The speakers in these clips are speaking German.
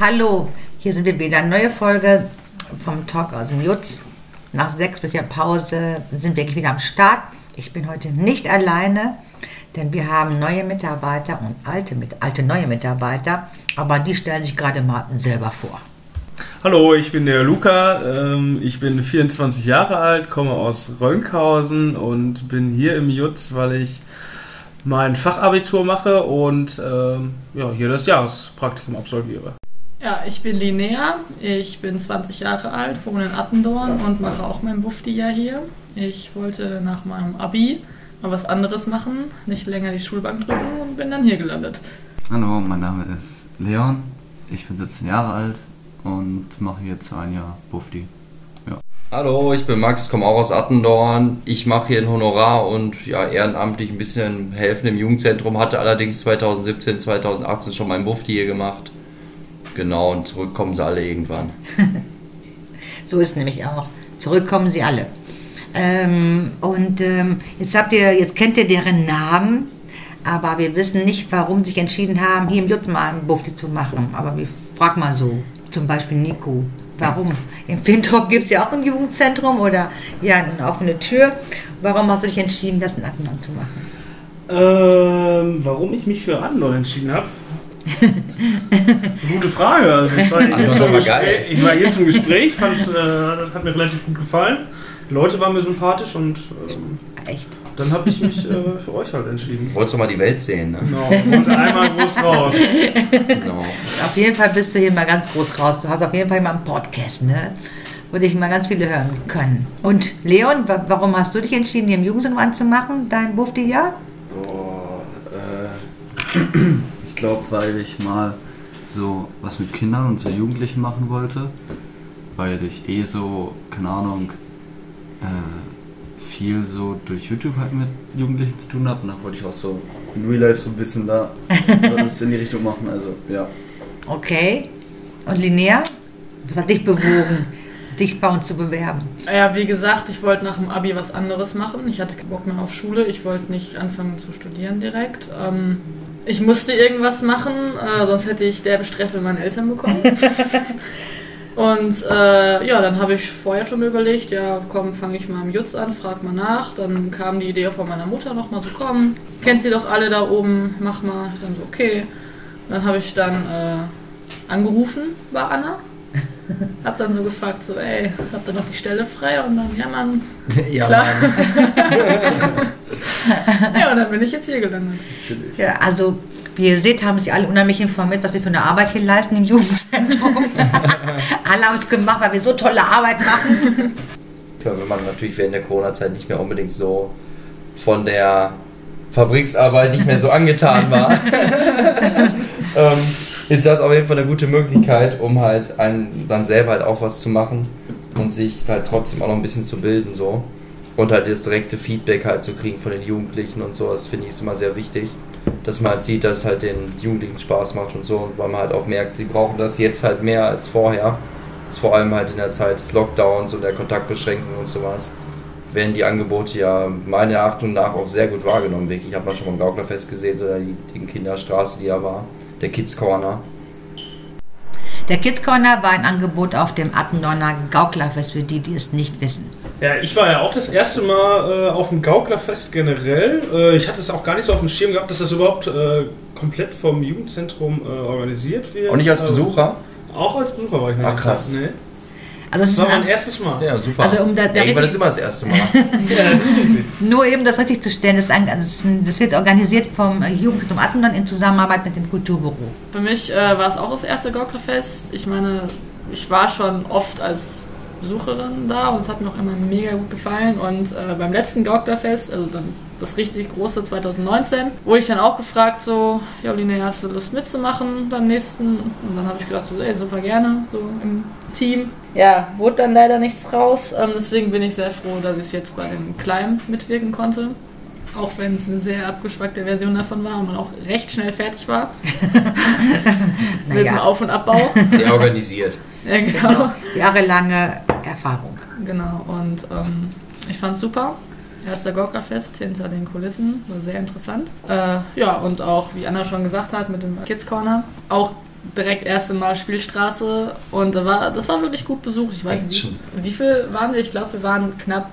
Hallo, hier sind wir wieder. Neue Folge vom Talk aus dem Jutz. Nach sechswöchiger Pause sind wir wieder am Start. Ich bin heute nicht alleine, denn wir haben neue Mitarbeiter und alte, alte neue Mitarbeiter, aber die stellen sich gerade mal selber vor. Hallo, ich bin der Luca. ähm, Ich bin 24 Jahre alt, komme aus Rönkhausen und bin hier im Jutz, weil ich mein Fachabitur mache und ähm, ja, hier das Jahrespraktikum absolviere. Ja, ich bin Linnea, ich bin 20 Jahre alt, wohne in Attendorn und mache auch mein Bufti-Jahr hier. Ich wollte nach meinem Abi mal was anderes machen, nicht länger die Schulbank drücken und bin dann hier gelandet. Hallo, mein Name ist Leon, ich bin 17 Jahre alt und mache jetzt ein Jahr Bufti. Hallo, ich bin Max, komme auch aus Attendorn. Ich mache hier ein Honorar und ja, ehrenamtlich ein bisschen helfen im Jugendzentrum. Hatte allerdings 2017, 2018 schon mein Bufti hier gemacht. Genau, und zurückkommen sie alle irgendwann. So ist nämlich auch. Zurückkommen sie alle. Ähm, und ähm, jetzt habt ihr, jetzt kennt ihr deren Namen, aber wir wissen nicht, warum sie sich entschieden haben, hier im Jutz mal einen Bufti zu machen. Aber wir frag mal so, zum Beispiel Nico. Warum? In Fintrop gibt es ja auch ein Jugendzentrum oder ja eine offene Tür. Warum hast du dich entschieden, das in Attendorn zu machen? Ähm, warum ich mich für Adlon entschieden habe? Gute Frage. Also ich, war Gespräch, geil. ich war hier zum Gespräch, fand's, äh, das hat mir relativ gut gefallen. Die Leute waren mir sympathisch und ähm, Echt? dann habe ich mich äh, für euch halt entschieden. Wolltest du mal die Welt sehen, ne? Genau, wollte einmal groß raus. Genau. Auf jeden Fall bist du hier mal ganz groß raus. Du hast auf jeden Fall mal einen Podcast, ne? Wo dich mal ganz viele hören können. Und Leon, wa warum hast du dich entschieden, hier im Jugendzentrum anzumachen, dein Bufti-Jahr? Boah, äh, ich glaube, weil ich mal so was mit Kindern und so Jugendlichen machen wollte, weil ich eh so, keine Ahnung, äh, viel so durch YouTube halt mit Jugendlichen zu tun habe und dann wollte ich auch so in Real Life so ein bisschen da was in die Richtung machen, also ja. Okay. Und Linnea, was hat dich bewogen, dich bei uns zu bewerben? Ja, wie gesagt, ich wollte nach dem Abi was anderes machen. Ich hatte keinen Bock mehr auf Schule, ich wollte nicht anfangen zu studieren direkt. Ähm, ich musste irgendwas machen, äh, sonst hätte ich derbe Stress mit meinen Eltern bekommen. Und äh, ja, dann habe ich vorher schon überlegt, ja, komm, fange ich mal im Jutz an, frag mal nach. Dann kam die Idee von meiner Mutter nochmal so, komm, kennt sie doch alle da oben, mach mal. Ich dann so, okay. Dann habe ich dann äh, angerufen bei Anna. Hab dann so gefragt, so, ey, habt ihr noch die Stelle frei? Und dann, ja, Mann, Ja, klar. ja, und dann bin ich jetzt hier gelandet. Ja, also, wie ihr seht, haben sich alle unheimlich informiert, was wir für eine Arbeit hier leisten im Jugendzentrum. alle haben es gemacht, weil wir so tolle Arbeit machen. Ja, wenn man natürlich während der Corona-Zeit nicht mehr unbedingt so von der Fabriksarbeit nicht mehr so angetan war, ähm, ist das auf jeden Fall eine gute Möglichkeit, um halt einen, dann selber halt auch was zu machen und sich halt trotzdem auch noch ein bisschen zu bilden so. Und halt das direkte Feedback halt zu kriegen von den Jugendlichen und so, das finde ich ist immer sehr wichtig. Dass man halt sieht, dass es halt den Jugendlichen Spaß macht und so, und weil man halt auch merkt, die brauchen das jetzt halt mehr als vorher. Das ist vor allem halt in der Zeit des Lockdowns und der Kontaktbeschränkungen und sowas werden die Angebote ja meiner Achtung nach auch sehr gut wahrgenommen. Wirklich, ich habe mal schon beim Gauklerfest gesehen, oder die, die Kinderstraße, die da war, der Kids Corner. Der Kids Corner war ein Angebot auf dem Attendorner Gauklerfest für die, die es nicht wissen. Ja, ich war ja auch das erste Mal äh, auf dem Gauklerfest generell. Äh, ich hatte es auch gar nicht so auf dem Schirm gehabt, dass das überhaupt äh, komplett vom Jugendzentrum äh, organisiert wird. Und nicht als Also, Besucher? auch als Besucher war ich Ah, nicht. krass. Nee. Also es Das ist war mein ein, erstes Mal. Ja, super. Also, um da- da Irgendwann richtig- ist immer das erste Mal. Ja, das nur eben das richtig zu stellen, das, ist ein, das, das wird organisiert vom Jugendzentrum Attendorn in Zusammenarbeit mit dem Kulturbüro. Für mich äh, war es auch das erste Gauklerfest. Ich meine, ich war schon oft als Besucherin da und es hat mir auch immer mega gut gefallen. Und äh, beim letzten Gauklerfest, also dann das richtig große 2019, wurde ich dann auch gefragt, so, ja, Linnea, hast du Lust mitzumachen beim nächsten? Und dann habe ich gedacht, so, ey, super gerne, so im Team. Ja, wurde dann leider nichts raus. Ähm, deswegen bin ich sehr froh, dass ich jetzt bei dem Climb mitwirken konnte. Auch wenn es eine sehr abgeschwackte Version davon war und man auch recht schnell fertig war. Mit dem Naja, Auf- und Abbau. Sehr organisiert. Ja, genau. jahrelange Erfahrung. Genau. Und ähm, ich fand's super. Erster Gokka-Fest hinter den Kulissen, war sehr interessant. Äh, ja, und auch, wie Anna schon gesagt hat, mit dem Kids Corner. Auch direkt erste Mal Spielstraße und da war, das war wirklich gut besucht. Ich weiß nicht, wie, wie viel waren wir? Ich glaube, wir waren knapp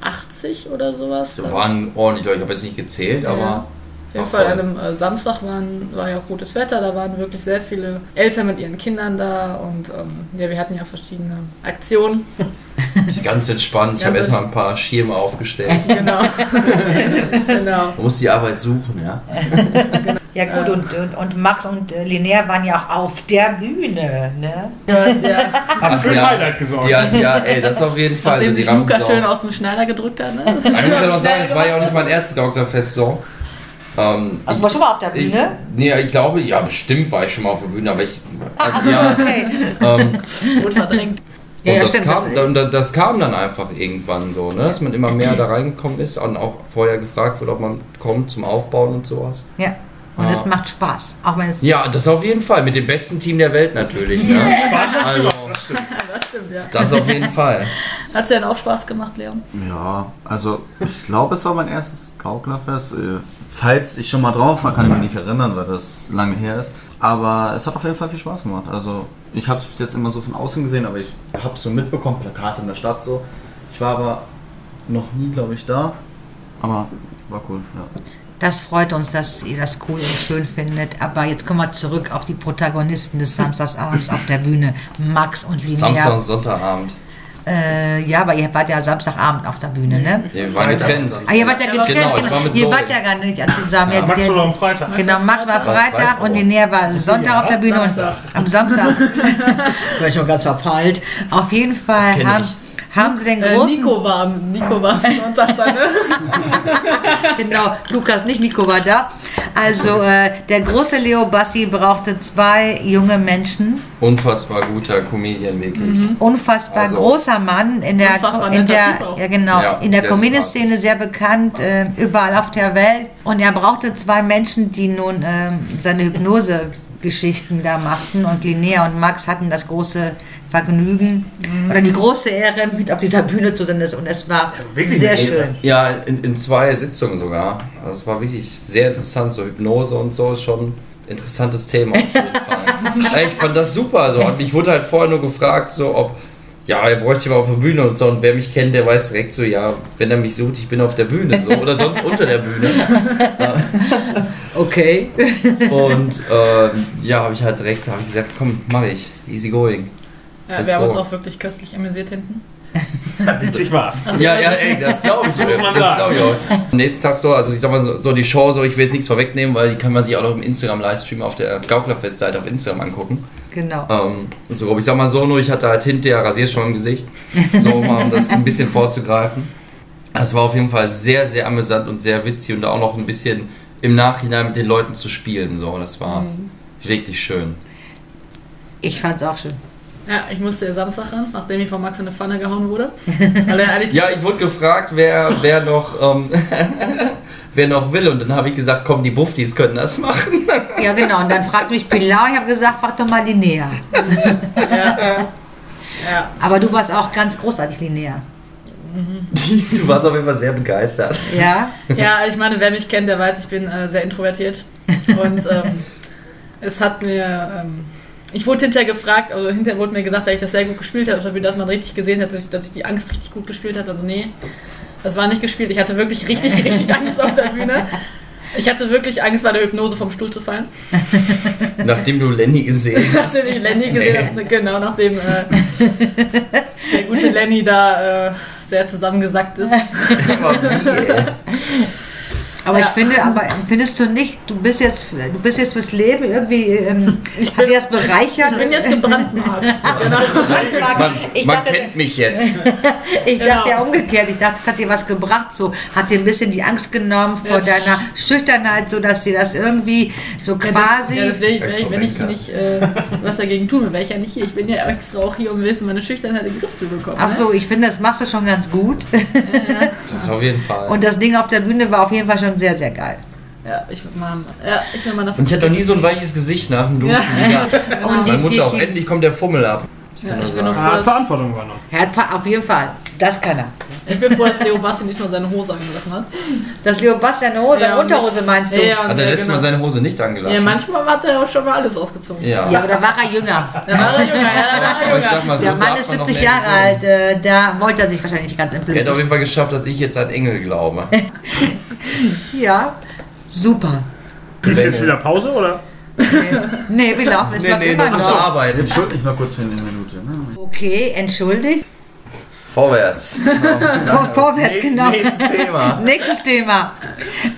80 oder sowas. Wir waren ordentlich, ich habe jetzt nicht gezählt, Ja. aber Auf jeden Fall an einem äh, Samstag waren, war ja auch gutes Wetter, da waren wirklich sehr viele Eltern mit ihren Kindern da und ähm, ja, wir hatten ja verschiedene Aktionen. ganz entspannt. Ich habe erstmal ein paar Schirme aufgestellt. Genau. genau. Man muss die Arbeit suchen, ja. Ja gut, und, und, und Max und äh, Linnea waren ja auch auf der Bühne, ne? Ja, ja. Haben für ein. Highlight gesorgt. Ja, ja, ey, das auf jeden Fall. Nachdem Also die sich Luca schön aus dem Schneider gedrückt hat. Ne? Ich muss ja noch sagen, es war ja auch nicht mein erstes Gauklerfest so. Ähm, Also ich, warst du schon mal auf der ich, Bühne? nee, ich glaube, ja, bestimmt war ich schon mal auf der Bühne, aber ich. Also, ja, Ah, Okay. ähm, Gut verdrängt. Ja, und ja, das, stimmt. Kam, Das, dann, das kam dann einfach irgendwann so, ne? dass man immer mehr da reingekommen ist und auch vorher gefragt wird, ob man kommt zum Aufbauen und sowas. ja. Und Ja. es macht Spaß. Auch wenn es. Ja, das auf jeden Fall, mit dem besten Team der Welt natürlich. Ne? Also, Das stimmt, ja. das auf jeden Fall. Hat es dir dann auch Spaß gemacht, Leon? Ja, also ich glaube, es war mein erstes Gauklerfest. Falls ich schon mal drauf war, kann ich mich nicht erinnern, weil das lange her ist. Aber es hat auf jeden Fall viel Spaß gemacht. Also ich habe es bis jetzt immer so von außen gesehen, aber ich habe es so mitbekommen, Plakate in der Stadt so. Ich war aber noch nie, glaube ich, da. Aber war cool, ja. Das freut uns, dass ihr das cool und schön findet. Aber jetzt kommen wir zurück auf die Protagonisten des Samstagsabends auf der Bühne. Max und Linnea. Samstag und Sonntagabend. Äh, ja, aber ihr wart ja Samstagabend auf der Bühne, ne? Wir waren getrennt. Ah, ihr wart ja Ja, getrennt, genau, genau. war Ihr wart ja gar nicht zusammen. Ja, Max der- oder am Freitag. Genau, Max war Freitag. Freitag und Linnea war Sonntag auf der Bühne und Samstag. am Samstag. ich bin schon ganz verpeilt. Auf jeden Fall haben, ich. Haben sie den Äh, großen. Nico war am Nico war am Sonntag da, ne? Genau, Lukas nicht, Nico war da. Also äh, der große Leo Bassi brauchte zwei junge Menschen. Unfassbar guter Comedian, wirklich. Unfassbar Also- großer Mann in der, in der, ja, genau, Ja, in der sehr Comedy-Szene sehr bekannt, äh, überall auf der Welt. Und er brauchte zwei Menschen, die nun ähm, seine Hypnose-Geschichten da machten. Und Linnea und Max hatten das große Vergnügen oder die große Ehre, mit auf dieser Bühne zu sein. Und es war wirklich sehr schön. Ja, in, in zwei Sitzungen sogar. Also es war wirklich sehr interessant, so Hypnose und so ist schon ein interessantes Thema ich fand das super. So. Und ich wurde halt vorher nur gefragt, so ob, ja, er bräuchte mal auf der Bühne und so. Und wer mich kennt, der weiß direkt so, ja, wenn er mich sucht, ich bin auf der Bühne so. Oder sonst unter der Bühne. Okay. Und ähm, ja, habe ich halt direkt hab ich gesagt, komm, mach ich. Easy going. Ja, wir haben uns auch wirklich köstlich amüsiert hinten. Witzig war's. Ja, ja, ey, das glaube ich. Das glaube ich auch. Am nächsten Tag so, also ich sag mal so, so die Show, so ich will jetzt nichts vorwegnehmen, weil die kann man sich auch noch im Instagram-Livestream auf der Gauklerfest-Seite auf Instagram angucken. Genau. Ähm, und so, ich sag mal so, nur ich hatte halt hinterher Rasierschaum im Gesicht. So, mal um das ein bisschen vorzugreifen. Es war auf jeden Fall sehr, sehr amüsant und sehr witzig und auch noch ein bisschen im Nachhinein mit den Leuten zu spielen. So, das war wirklich schön. Ich fand's auch schön. Ja, ich musste ja Samstag ran, nachdem ich von Max in eine Pfanne gehauen wurde. Weil er eigentlich Ja, ich wurde gefragt, wer, wer noch. Ähm, Wer noch will, und dann habe ich gesagt, komm, die Buffdies können das machen. Ja, genau. Und dann fragte mich Pilar und ich habe gesagt, frag doch mal Linnea. ja, ja, Aber du warst auch ganz großartig, Linnea. Du warst auf jeden Fall sehr begeistert. Ja? ja, ich meine, wer mich kennt, der weiß, ich bin äh, sehr introvertiert. Und ähm, es hat mir. Ähm, ich wurde hinterher gefragt, also hinterher wurde mir gesagt, dass ich das sehr gut gespielt habe, dass man richtig gesehen hat, dass ich, dass ich die Angst richtig gut gespielt habe. Also nee, das war nicht gespielt. Ich hatte wirklich richtig, richtig Angst auf der Bühne. Ich hatte wirklich Angst, bei der Hypnose vom Stuhl zu fallen. Nachdem du Lenny gesehen hast. Nachdem ich Lenny gesehen habe, genau, nachdem äh, der gute Lenny da äh, sehr zusammengesackt ist. Aber wie, ey? Aber ich Ja. finde, aber findest du nicht, du bist jetzt, du bist jetzt fürs Leben irgendwie, ähm, hat bin- dir das bereichert? Ich bin jetzt gebrandmarkt. genau. Man, Ich man dachte- kennt mich jetzt. Ich Genau. dachte ja umgekehrt, ich dachte, es hat dir was gebracht, so hat dir ein bisschen die Angst genommen vor Ja. deiner Schüchternheit, so dass dir das irgendwie so Ja, das- quasi. Ja, das wär ich, ich, wenn ich nicht äh, was dagegen tun will, wäre ich ja nicht hier. Ich bin ja extra auch hier, um jetzt meine Schüchternheit in den Griff zu bekommen. Ach so, ich finde, das machst du schon ganz gut. Das auf jeden Fall. Und das Ding auf der Bühne war auf jeden Fall schon sehr, sehr geil. Ja, ich will mal, ja, ich will mal davon Und ich hatte noch nie so ein weiches Gesicht nach dem Duschen. Ja. Ja. Und Meine Mutter auch, endlich kommt der Fummel ab. Ja, ich bin noch froh, Verantwortung übernommen. Er hat auf jeden Fall. Das kann er. Ich bin froh, dass Leo Bassi nicht nur seine Hose angelassen hat. Das Leo Bastian Hose, Ja, Unterhose meinst du? Ja, Hat er ja, letztes Mal genau. seine Hose nicht angelassen? Ja, manchmal hat er auch schon mal alles ausgezogen. Ja. Ja, aber da war er jünger. Da war er jünger, ja, war er jünger. mal so, Der Mann ist man noch 70 mehr Jahre sehen. alt, äh, da wollte er sich wahrscheinlich nicht ganz Er entblöden. hat auf jeden Fall geschafft, dass ich jetzt an Engel glaube. Ja, super. Ist jetzt wieder Pause oder? Nee, wir laufen, es läuft immer noch zur noch. Arbeit. Jetzt schuld mich mal kurz für eine Minute. Ne? Okay, entschuldigt. Vorwärts. Vor, vorwärts, Nächstes- genau. nächstes Thema. Nächstes Thema.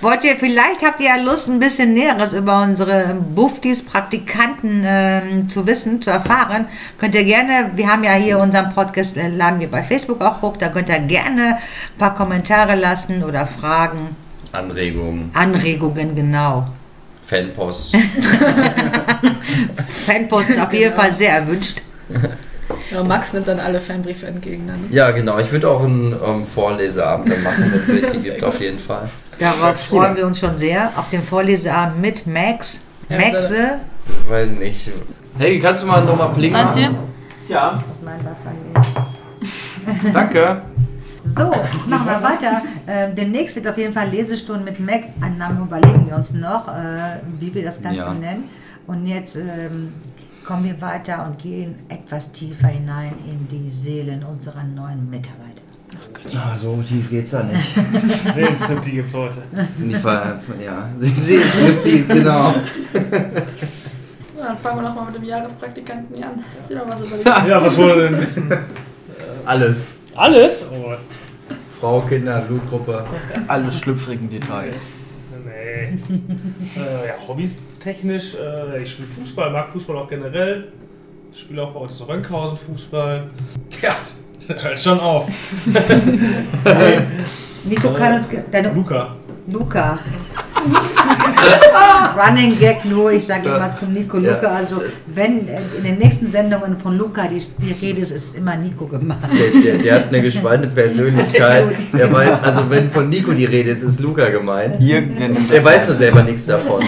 Wollt ihr, vielleicht habt ihr ja Lust, ein bisschen Näheres über unsere Buftis, Praktikanten ähm, zu wissen, zu erfahren. Könnt ihr gerne, wir haben ja hier unseren Podcast, äh, laden wir bei Facebook auch hoch, da könnt ihr gerne ein paar Kommentare lassen oder Fragen, Anregungen, Anregungen, genau. Fanpost. Fanpost ist auf jeden Fall sehr erwünscht. Ja, Max nimmt dann alle Fanbriefe entgegen. Dann. Ja, genau. Ich würde auch einen ähm, Vorleseabend dann machen, wenn es welche gibt, auf jeden Fall. Darauf freuen wir uns schon sehr. Auf dem Vorleseabend mit Max. Ja, Maxe. Weiß nicht. Hey, kannst du mal nochmal Pling Meinst du? Ja. Das ist mein Wasser. Danke. So, machen wir weiter. Ähm, demnächst wird auf jeden Fall Lesestunden mit Max. Einen Namen überlegen wir uns noch, äh, wie wir das Ganze Ja. nennen. Und jetzt ähm, kommen wir weiter und gehen etwas tiefer hinein in die Seelen unserer neuen Mitarbeiter. Ja, so tief geht's ja nicht. Seelenstrip, die gibt's heute. In die Ver ja, sie sehen Striptease, genau. Ja, dann fangen wir nochmal mit dem Jahrespraktikanten hier an. Erzähl doch was über die. Ja, was wollen wir denn wissen? Alles. Alles? Oh, Frau, Kinder, Blutgruppe. Alle schlüpfrigen Details. nee. äh, ja, hobbys technisch. Äh, ich spiele Fußball, mag Fußball auch generell. Ich spiele auch bei uns in Rönkhausen Fußball. Ja, hört schon auf. Nico kann uns. Deine Luca. Luca. Running Gag nur, ich sage immer zum Nico Ja. Luca. Also, wenn äh, in den nächsten Sendungen von Luca die, die Rede ist, ist immer Nico gemacht. Der, der, der hat eine gespaltene Persönlichkeit. Der weiß, also wenn von Nico die Rede ist, ist Luca gemeint. Hier, Er das weiß nur selber nichts davon.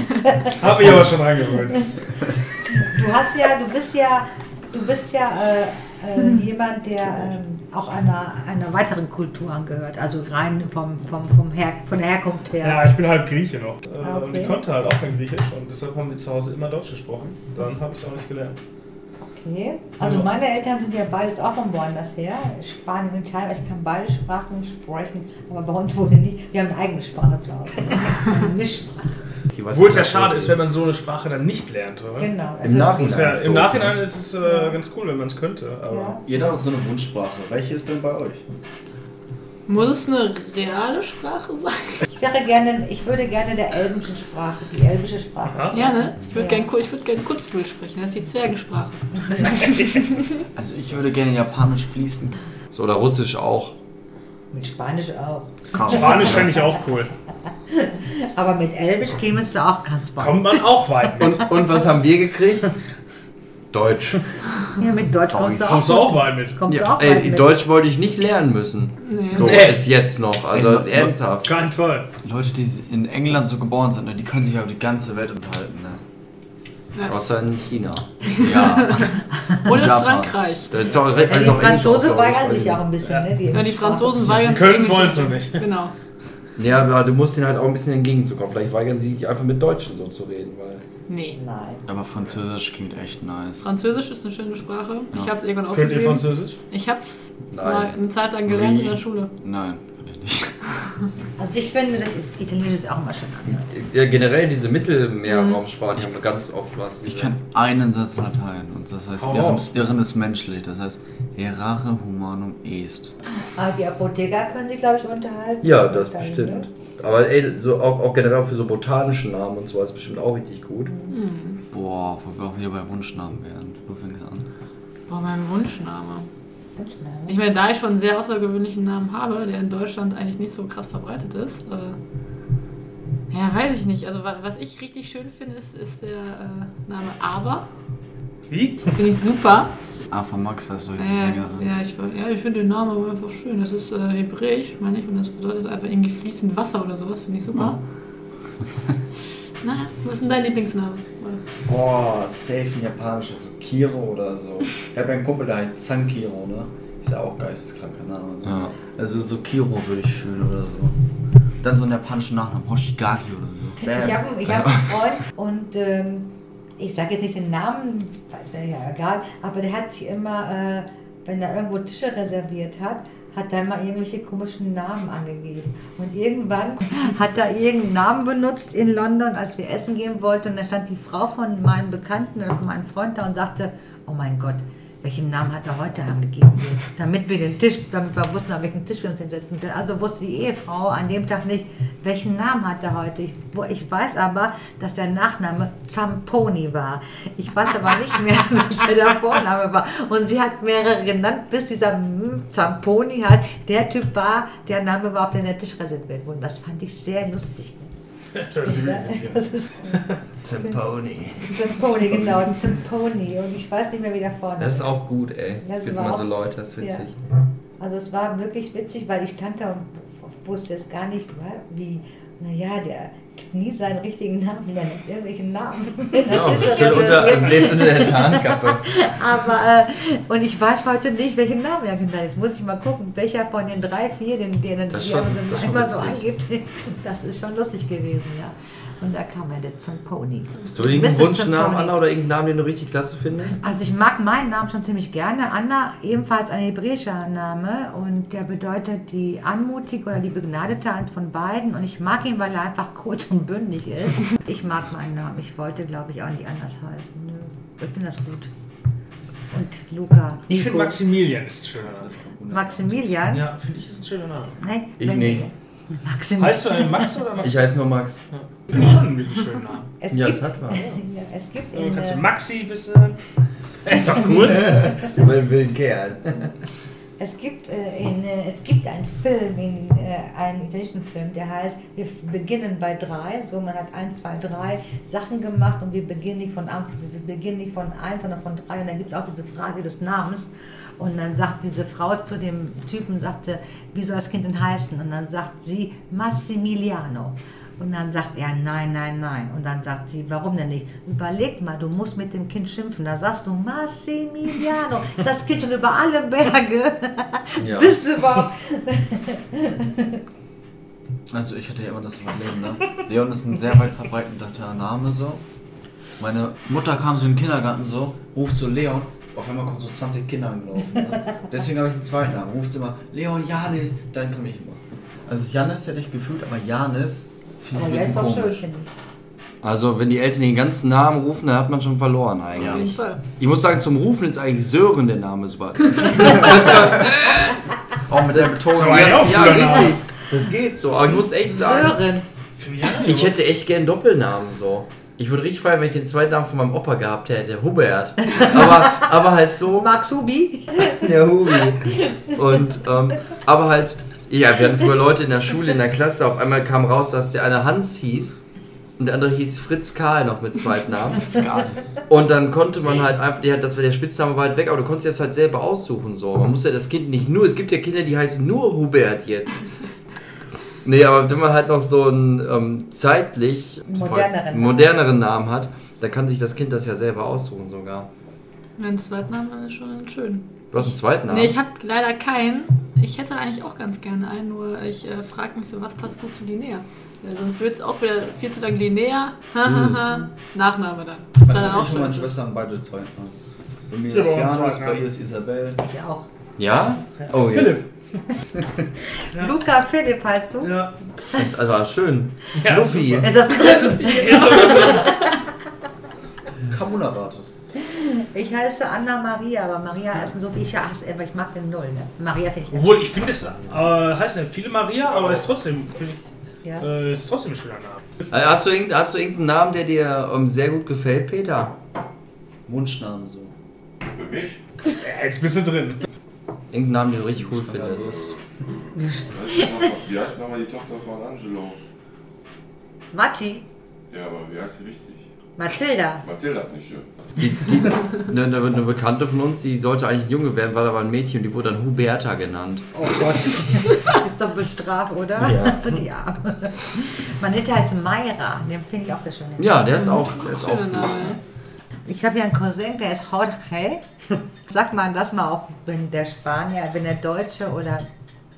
Hab mich aber schon angewöhnt. Du hast ja, du bist ja, du bist ja äh, äh, jemand, der ähm, auch einer, einer weiteren Kultur angehört, also rein vom, vom, vom Her von der Herkunft her. Ja, ich bin halt Grieche noch. Äh, Ah, okay. Und ich konnte halt auch kein Griechisch und deshalb haben wir zu Hause immer Deutsch gesprochen. Dann habe ich es auch nicht gelernt. Okay. Also meine Eltern sind ja beides auch von woanders her, Spanien und Italien. Ich kann beide Sprachen sprechen, aber bei uns wurde nie. Wir haben eine eigene Sprache zu Hause. Eine Mischsprache. Obwohl es ja schade ist, wenn man so eine Sprache dann nicht lernt, oder? Genau. Im Nachhinein. Ist ja, Im Nachhinein ne? ist es äh, ganz cool, wenn man es könnte. Aber Ja. Jeder hat so eine Wunschsprache. Welche ist denn bei euch? Muss es eine reale Sprache sein? Ich wäre gerne, ich würde gerne der elbischen Sprache, die elbische Sprache. Aha. Ja, ne? Ich würde Ja. gerne ich würd gern Kurzstuhl sprechen. Das ist die Zwergensprache. Also ich würde gerne Japanisch fließen. So, oder Russisch auch. Mit Spanisch auch. Spanisch fände ich auch cool. Aber mit Elbisch käme es da auch ganz weit. Kommt man auch weit mit. Und, und was haben wir gekriegt? Deutsch. Ja, mit Deutsch kommst du auch, Kommst du auch weit mit. kommst du Ja, auch weit ey, mit. Deutsch wollte ich nicht lernen müssen. Nee. So Nee. ist jetzt noch. Also Ey, ernsthaft. Kein Fall. Leute, die in England so geboren sind, ne, die können sich ja über die ganze Welt unterhalten. Ne? Außer in China. Ja. Oder in. Frankreich. Da ist auch, Ja, die Franzosen weigern sich ich auch ein bisschen, ne? Ja, die Franzosen weigern Die wollen's zu nur sprechen. nicht. Genau. Ja, aber du musst ihnen halt auch ein bisschen entgegenzukommen. Vielleicht weigern sie sich einfach mit Deutschen so zu reden. Weil Nee. Nein. Aber Französisch klingt echt nice. Französisch ist eine schöne Sprache. Ich Ja. habe es irgendwann Könnt ihr aufgegeben. Französisch? Ich habe es Nein. mal eine Zeit lang gelernt in Wie? der Schule. Nein, kann ich nicht. Also ich finde, das Italienisch ist auch immer schön ja, generell diese Mittelmeerraumsprachen haben ganz oft was. Ich kann einen Satz Latein und das heißt, Hau deren, raus. deren ist menschlich. Das heißt, errare humanum est. Aber die Apotheker können sich, glaube ich, unterhalten. Ja, das Dann, bestimmt. ne? Aber ey, so auch, auch generell für so botanischen Namen und so ist bestimmt auch richtig gut. Boah, wo wir auch wieder bei Wunschnamen wären. Du fängst an. Boah, mein Wunschname. Ich meine, da ich schon einen sehr außergewöhnlichen Namen habe, der in Deutschland eigentlich nicht so krass verbreitet ist, äh, ja, weiß ich nicht. Also, wa- was ich richtig schön finde, ist, ist der äh, Name Aber. Wie? Finde ich super. Ava Max, das ist so Ja, die ja, Sängerin. ja, ich, ja, ich finde den Namen aber einfach schön. Das ist äh, hebräisch, meine ich, und das bedeutet einfach irgendwie fließend Wasser oder sowas. Finde ich super. Na, was ist denn dein Lieblingsname? Boah, safe ein japanisches, so Kiro oder so. Ich habe einen Kumpel, der heißt Zankiro, ne? Ist ja auch geisteskranker Name. Ne? Ja. Also so Kiro würde ich fühlen oder so. Dann so einen japanischen Nachnamen, Hoshigaki oder so. Ich habe ich hab einen Freund und ähm, ich sage jetzt nicht den Namen, wäre ja egal, aber der hat sich immer, äh, wenn er irgendwo Tische reserviert hat, hat er immer irgendwelche komischen Namen angegeben. Und irgendwann hat er irgendeinen Namen benutzt in London, als wir essen gehen wollten. Und da stand die Frau von meinem Bekannten oder von meinem Freund da und sagte, oh mein Gott, welchen Namen hat er heute angegeben? Damit wir den Tisch, damit wir wussten, an welchen Tisch wir uns hinsetzen können. Also wusste die Ehefrau an dem Tag nicht, welchen Namen hat er heute. Ich, ich weiß aber, dass der Nachname Zamponi war. Ich weiß aber nicht mehr, welcher der Vorname war. Und sie hat mehrere genannt, bis dieser Zamponi halt der Typ war, der Name war, auf den der Tisch reserviert wurde. Das fand ich sehr lustig. Das ist Temponi. Zamponi, genau, Zamponi. Und ich weiß nicht mehr, wie der Vorname Das ist auch gut, ey. Ja, Es das gibt immer so Leute, das ist witzig. Also es war wirklich witzig, weil ich stand da und wusste es gar nicht, wie, naja, der nie seinen richtigen Namen, der nennt irgendwelchen Namen. Ja, schön unter, lebt unter der Tarnkappe. Aber, äh, und ich weiß heute nicht, welchen Namen er genannt ist. Muss ich mal gucken, welcher von den drei, vier, den, den ist die schon- manchmal so witzig. angibt. Das ist schon lustig gewesen, ja. Und da kam er, der Zamponi. Hast du irgendeinen. Wunschnamen. Anna, oder irgendeinen Namen, den du richtig klasse findest? Also ich mag meinen Namen schon ziemlich gerne. Anna, ebenfalls ein hebräischer Name und der bedeutet die anmutige oder die begnadete, eins von beiden. Und ich mag ihn, weil er einfach kurz und bündig ist. Ich mag meinen Namen. Ich wollte, glaube ich, auch nicht anders heißen. Nö. Ich finde das gut. Und Luca. Ich finde Maximilian ist ein schöner Name. Maximilian. Ja, finde ich ist ein schöner Name. Nein, Ich nicht. Maximilian. Heißt du einen Max oder Max? Ich heiße nur Max. Finde ich schon einen wirklich schönen Namen. Es Ja, gibt, das hat was. Ja, es gibt Also in, kannst du äh, Maxi bist du dann? Ist doch cool. Über den wilden Kerl. Es gibt, äh, in, äh, es gibt einen Film, in, äh, einen italienischen Film, der heißt, wir beginnen bei drei, so man hat eins, zwei, drei Sachen gemacht und wir beginnen nicht von, am- wir beginnen nicht von eins, sondern von drei und dann gibt es auch diese Frage des Namens und dann sagt diese Frau zu dem Typen, sagte, wie soll das Kind denn heißen? Und dann sagt sie Massimiliano. Und dann sagt er, nein, nein, nein. Und dann sagt sie, warum denn nicht? Überleg mal, du musst mit dem Kind schimpfen. Da sagst du, Massimiliano. Ist das Kind schon über alle Berge? Ja. Bist du überhaupt? Also ich hatte ja immer das Leben, ne? Leon ist ein sehr weit verbreiteter Name so. Meine Mutter kam so in den Kindergarten so, ruft so Leon, auf einmal kommen so 20 Kinder angelaufen. Ne? Deswegen habe ich einen zweiten Namen. Ruft sie immer, Leon Janis, dann komme ich immer. Also Janis hätte ich gefühlt, aber Janis finde ich Aber ein bisschen doch schön, komisch. ich. Also, wenn die Eltern den ganzen Namen rufen, dann hat man schon verloren Auf jeden eigentlich. Fall. Ich muss sagen, zum Rufen ist eigentlich Sören der Name super. Auch mit der Betonung. So, ja, Name. richtig. Das geht so. Aber ich muss echt sagen, Sören. Ich hätte echt gern Doppelnamen so. Ich würde richtig feiern, wenn ich den zweiten Namen von meinem Opa gehabt hätte, Hubert. Aber, aber halt so, Maxubi. der Hubi. Und, ähm, aber halt, ja, wir hatten früher Leute in der Schule, in der Klasse, auf einmal kam raus, dass der eine Hans hieß und der andere hieß Fritz Karl noch mit zweiten Namen. Und dann konnte man halt einfach, der, das war der Spitzname weit weg, aber du konntest dir das halt selber aussuchen. So. Man muss ja das Kind nicht nur, es gibt ja Kinder, die heißen nur Hubert jetzt. Nee, aber wenn man halt noch so einen ähm, zeitlich Moderneren Namen. moderneren Namen hat, dann kann sich das Kind das ja selber aussuchen sogar. Mein Zweitname ist schon schön. Du hast einen zweiten Namen? Nee, ich habe leider keinen. Ich hätte eigentlich auch ganz gerne einen, nur ich äh, frage mich so, was passt gut zu Linnea? Äh, sonst wird es auch wieder viel zu lang Linnea. Hahaha. Nachname dann. War dann Also auch ich und meine scheiße. Schwester haben beide zweiten Namen. Bei mir ist zweiten bei ihr ist Isabel. Ich auch. Ja? Oh. Philipp. Ja. Luca Philipp heißt du? Ja. Das war schön. Ja, Luffy. Ist das drin? Kaum unerwartet. Ich heiße Anna Maria, aber Maria ist so wie ich hasse, aber ich mag den Null. Ne? Maria finde ich Obwohl, ich finde es, äh, heißt nicht viele Maria, aber ist trotzdem, finde ich, ja. äh, ist trotzdem ein schöner Name. Äh, Hast du, irgend, hast du irgendeinen Namen, der dir ähm, sehr gut gefällt, Peter? Wunschnamen so. Für mich? Ja, jetzt bist du drin. Irgendeinen Namen, den du richtig cool findest? Wie heißt nochmal die Tochter von Angelo? Matti, Ja, aber wie heißt sie richtig? Mathilda. Mathilda finde ich schön. Die, die, eine, eine, Bekannte von uns, die sollte eigentlich ein Junge werden, war aber ein Mädchen und die wurde dann Huberta genannt. Oh Gott. ist doch bestraft, oder? Ja. Die Arme. Manita heißt Mayra, den finde ich auch sehr schön. Ja, der ist auch, der ist auch Schöner gut. Name. Ich habe ja einen Cousin, der ist Jorge. Sagt man das mal auch, wenn der Spanier, wenn der Deutsche oder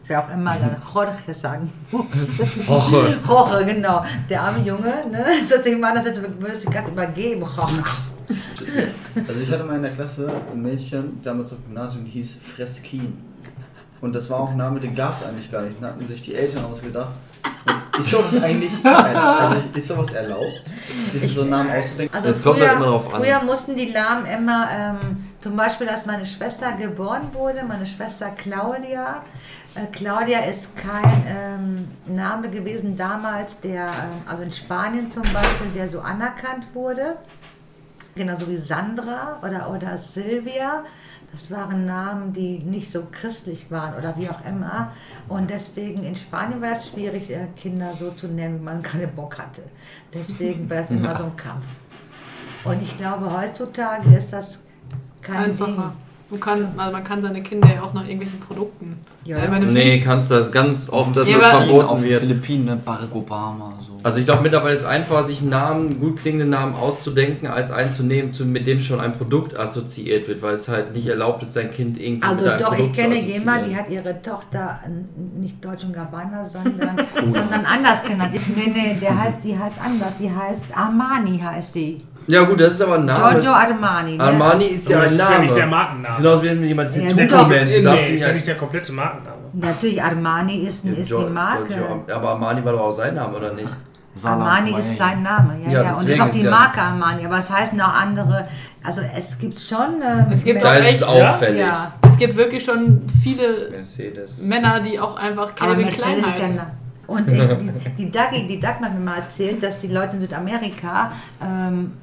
wer auch immer dann Jorge sagen muss. Jorge. Jorge, genau. Der arme Junge, ne? Das immer an, als würde es sich gerade übergeben. Jorge. Also ich hatte mal in der Klasse ein Mädchen, damals auf dem Gymnasium, die hieß Freskin. Und das war auch ein Name, den gab es eigentlich gar nicht. Den hatten sich die Eltern ausgedacht. Ist sowas eigentlich, also ist sowas erlaubt, sich so einen Namen auszudenken? Also Das kommt früher, halt immer drauf an. früher mussten die Namen immer, ähm, zum Beispiel, als meine Schwester geboren wurde, meine Schwester Claudia. Äh, Claudia ist kein ähm, Name gewesen damals, der, ähm, also in Spanien zum Beispiel, der so anerkannt wurde. Genauso wie Sandra oder, oder Silvia. Das waren Namen, die nicht so christlich waren oder wie auch immer. Und deswegen in Spanien war es schwierig, äh, Kinder so zu nennen, wie man keine Bock hatte. Deswegen war es immer so ein Kampf. Und ich glaube, heutzutage ist das kein Einfacher. Du kann, also man kann seine Kinder ja auch nach irgendwelchen Produkten. Ja. Meine Nee, kannst das ganz oft, dass Ja, das verboten den wird. Philippinen, ne? Barack Obama, so. Also ich glaube mittlerweile ist es einfacher, sich einen Namen, gut klingenden Namen auszudenken, als einen zu nehmen, zu- mit dem schon ein Produkt assoziiert wird, weil es halt nicht erlaubt ist, sein Kind irgendwie Also mit einem doch, Produkt ich kenne zu assoziieren. jemanden, die hat ihre Tochter nicht Deutsch und Gabbana, sondern, sondern anders genannt. Ich, nee, nee, der heißt, die heißt anders. Die heißt Armani, heißt die. Ja gut, das ist aber ein Name. Giorgio Armani. Ne? Armani ist ja ein das ist Name. ja nicht der Markenname. Das ist genauso wie wenn jemand Ja, gut, Zuckerman, Nee, nee, darfst ist ja ja nicht der komplette Markenname. Natürlich, Armani ist, Ja, ist die Marke. Giorgio- Aber Armani war doch auch sein Name, oder nicht? Salam Armani ist sein Name, ja, Ja, ja. Und ist auch die ist ja- Marke Armani, aber es heißen auch andere. Also es gibt schon. ähm, Es gibt Da Doch, ist echt? auffällig. Ja. Es gibt wirklich schon viele Mercedes. Männer, die auch einfach Calvin Klein heißen. Name. Und die, die, die Dagi, die Dagmar hat mir mal erzählt, dass die Leute in Südamerika, ähm,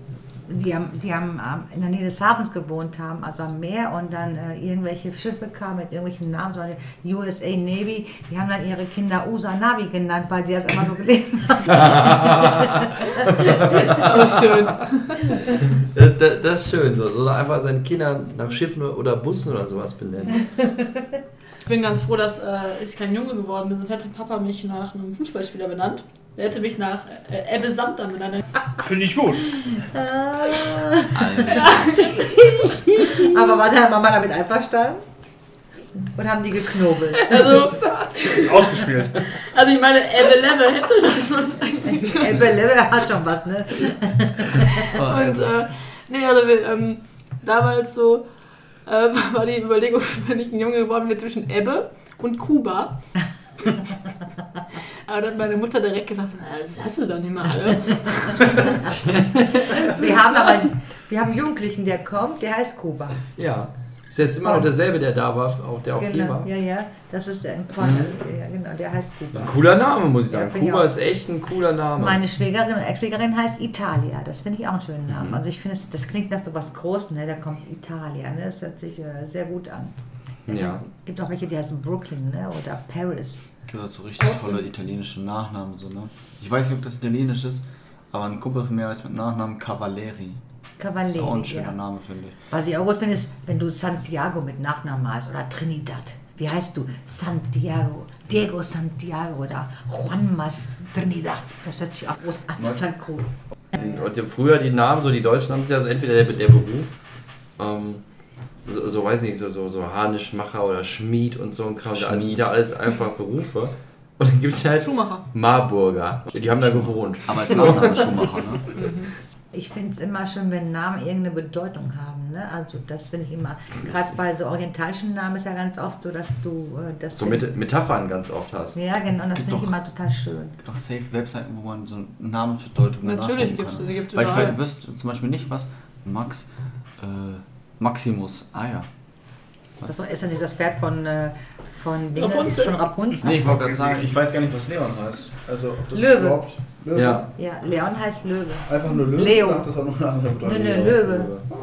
die, am, die am, am- in der Nähe des Hafens gewohnt haben, also am Meer, und dann äh, irgendwelche Schiffe kamen mit irgendwelchen Namen, so eine USA Navy, die haben dann ihre Kinder USA Navy genannt, weil die das immer so gelesen haben. Oh, schön. Das, das, ist schön, so. Oder einfach seine Kinder nach Schiffen oder Bussen oder sowas benennen. Ich bin ganz froh, dass äh, ich kein Junge geworden bin. Sonst hätte Papa mich nach einem Fußballspieler benannt. Der hätte mich nach äh, Ebbe Samter benannt. Finde ich gut. Aber war deine Mama damit einverstanden? Und haben die geknobelt? Also, Ausgespielt. also ich meine, Ebbe Level hätte das schon eigentlich. Ebbe Level hat schon was, ne? Und äh, nee, also wir, ähm, damals so äh, war die Überlegung, wenn ich ein Junge geworden wäre, zwischen Ebbe und Kuba. Aber dann hat meine Mutter direkt gesagt, "Na, das hast du doch nicht mal alle. Wir haben aber wir haben einen Jugendlichen, der kommt, der heißt Kuba. Ja. Ist jetzt immer noch derselbe, der da war, auch der auch hier Genau, war. ja, ja. Das ist ein Partner, ja, genau, der heißt Kuba. Das ist ein cooler Name, muss ich Ja, sagen. finde ich Kuba auch. ist echt ein cooler Name. Meine Schwägerin und Ex-Schwägerin heißt Italia. Das finde ich auch einen schönen Mhm. Namen. Also ich finde, es- das klingt nach so was Großem, ne? Da kommt Italia, ne? Das hört sich äh, sehr gut an. Es Ja. gibt auch welche, die heißen Brooklyn, ne? Oder Paris. gibt halt so richtig tolle italienische Nachnamen. So, ne? Ich weiß nicht, ob das italienisch ist, aber ein Kumpel von mir heißt mit Nachnamen Cavalieri. Ist auch ein schöner Ja. Name, finde ich. Was ich auch gut finde, ist, wenn du Santiago mit Nachnamen heißt oder Trinidad. Wie heißt du? Santiago, Diego Santiago oder Juan Mas Trinidad. Das hört sich auch groß an, total cool. Und Früher die Namen, so die Deutschen haben es ja so entweder der, der Beruf, ähm, so, so weiß nicht, so, so, so Harnischmacher oder Schmied und so ein Kram, das sind Schmied. ja alles einfach Berufe. Und dann gibt es halt Schuhmacher. Marburger, die haben da gewohnt. Aber als Nachname Schumacher, ne? Ich finde es immer schön, wenn Namen irgendeine Bedeutung haben. Ne? Also das finde ich immer, gerade bei so orientalischen Namen ist ja ganz oft so, dass du äh, das... So mit Metaphern ganz oft hast. ja, genau, und das Gibt finde ich immer total schön. gibt doch safe Webseiten, wo man so Namensbedeutung Natürlich die gibt's Weil ich wüsste zum Beispiel nicht, was Max äh, Maximus. Ah ja. Das ist ja nicht das Pferd von, äh, von, Dinge- Rapunzel. von Rapunzel. Nee, ich wollte gerade sagen, ich weiß gar nicht, was Leon heißt. Also, ob das Löwe. überhaupt. Löwe? Ja. Ja, Leon heißt Löwe. Einfach nur Löwe? Leo. Das auch noch eine andere Bedeutung? nö, Löwe. Ja.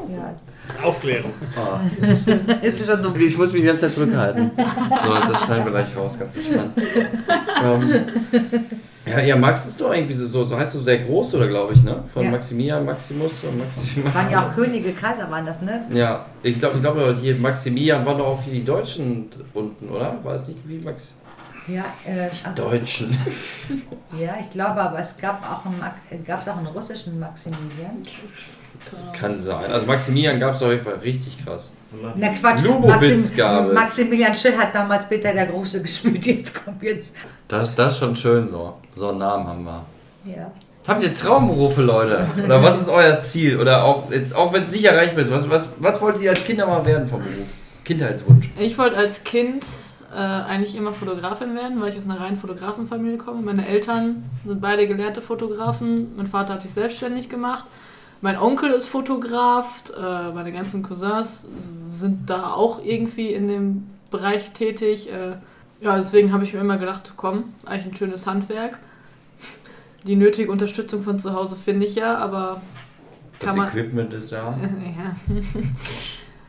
Aufklärung. Ist schon so... Ich muss mich die ganze Zeit zurückhalten. So, das schneiden wir gleich raus, ganz entspannt. ähm, ja, ja, Max ist doch irgendwie so, so, so heißt du so der Große, oder glaube ich, ne? Von Ja. Maximilian, Maximus und Maximus. Waren ja auch Könige, Kaiser waren das, ne? Ja, ich glaube, ich glaube, hier Maximilian waren doch auch hier die Deutschen unten, oder? War es nicht wie Max? Ja, äh, also, Deutschen. ja, ich glaube, aber es gab auch einen, äh, gab's auch einen russischen Maximilian. Kann sein. Also Maximilian gab es auf jeden Fall richtig krass. Na Quatsch, Lubowitz gab es. Maximilian Schill hat damals Peter der Große gespielt, jetzt kommt jetzt. Das, das ist schon schön so. So einen Namen haben wir. Ja. Habt ihr Traumberufe, Leute? Oder was ist euer Ziel? Oder auch, jetzt, auch wenn es nicht erreichbar ist, was, was, was wollt ihr als Kinder mal werden vom Beruf? Kindheitswunsch. Ich wollte als Kind äh, eigentlich immer Fotografin werden, weil ich aus einer reinen Fotografenfamilie komme. Meine Eltern sind beide gelehrte Fotografen. Mein Vater hat sich selbstständig gemacht. Mein Onkel ist Fotograf. Äh, meine ganzen Cousins sind da auch irgendwie in dem Bereich tätig. Äh, ja, deswegen habe ich mir immer gedacht, komm, eigentlich ein schönes Handwerk. Die nötige Unterstützung von zu Hause finde ich ja, aber Das kann man. Equipment ist ja. Ja.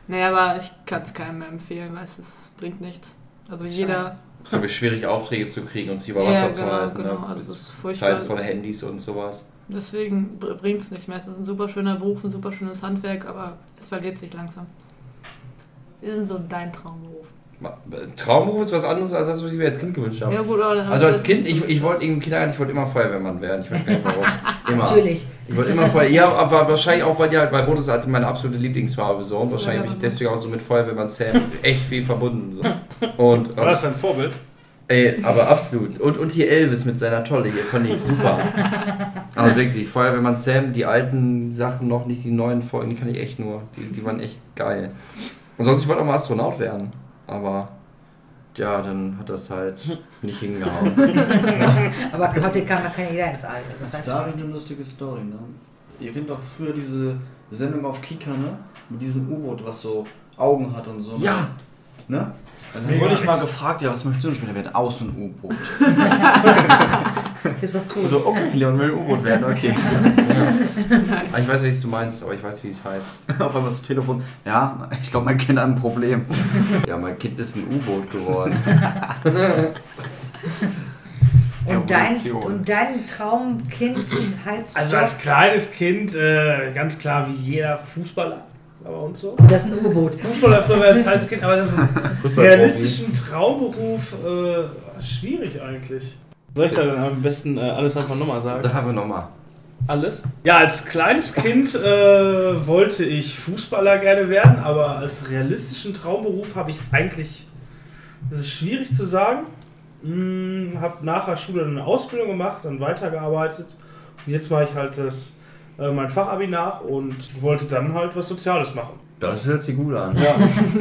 naja, aber ich kann es keinem mehr empfehlen, weil es bringt nichts. Also jeder. Es ist wirklich schwierig, Aufträge zu kriegen und sie über Ja, Wasser zu genau, halten. genau. Ne? Also es Das ist furchtbar. Zeit voller Handys und sowas. Deswegen bringt es nicht mehr. Es ist ein super schöner Beruf, ein super schönes Handwerk, aber es verliert sich langsam. Ist denn so dein Traumberuf? Traumberuf ist was anderes als das, was ich mir als Kind gewünscht habe. Ja, gut, dann Also als Kind, ich, ich wollte im Kindergarten, ich wollte immer Feuerwehrmann werden. Ich weiß gar nicht warum. Immer. Natürlich. Ich wollte immer Feuer. Ja, aber wahrscheinlich auch, weil die halt, weil Rot ist halt meine absolute Lieblingsfarbe so. Und wahrscheinlich habe ich deswegen auch so mit Feuerwehrmann Sam echt viel verbunden. So. Und, War das dein Vorbild? Ey, aber absolut. Und, und hier Elvis mit seiner Tolle hier, fand ich super. Aber wirklich, Feuerwehrmann Sam, die alten Sachen noch, nicht die neuen Folgen, die kann ich echt nur. Die, die waren echt geil. Und sonst, ich wollte auch mal Astronaut werden. Aber ja, dann hat das halt nicht hingehauen. Aber heute kann man keine jeder ins Alter. Das heißt, ist da eine lustige Story, ne? Ihr kennt doch früher diese Sendung auf Kika, ne? Mit diesem U-Boot, was so Augen hat und so. ne? Ja! Ne? Dann Mega wurde ich mal nice. gefragt, ja, was möchtest du denn später werden? Aus ein U-Boot. ist doch cool. So, okay, Leon will ein U-Boot werden, okay. Ah, Ich weiß nicht, was du meinst, aber ich weiß, wie es heißt. Auf einmal das Telefon, ja, ich glaube, mein Kind hat ein Problem. Ja, mein Kind ist ein U-Boot geworden. Und dein, und dein Traumkind und Heizjob, Also als kleines Kind, äh, ganz klar wie jeder Fußballer war bei uns so. das ist ein U-Boot. Fußballer früher als kleines Kind, aber das ist ein realistischen Traumberuf äh, schwierig eigentlich. Soll ich da dann am besten äh, alles einfach nochmal sagen? Sag einfach nochmal. Alles? Ja, als kleines Kind äh, wollte ich Fußballer gerne werden, aber als realistischen Traumberuf habe ich eigentlich, das ist schwierig zu sagen, hm, habe nach der Schule eine Ausbildung gemacht, dann weitergearbeitet und jetzt mache ich halt das, äh, mein Fachabi nach und wollte dann halt was Soziales machen. Das hört sich gut an. Ja,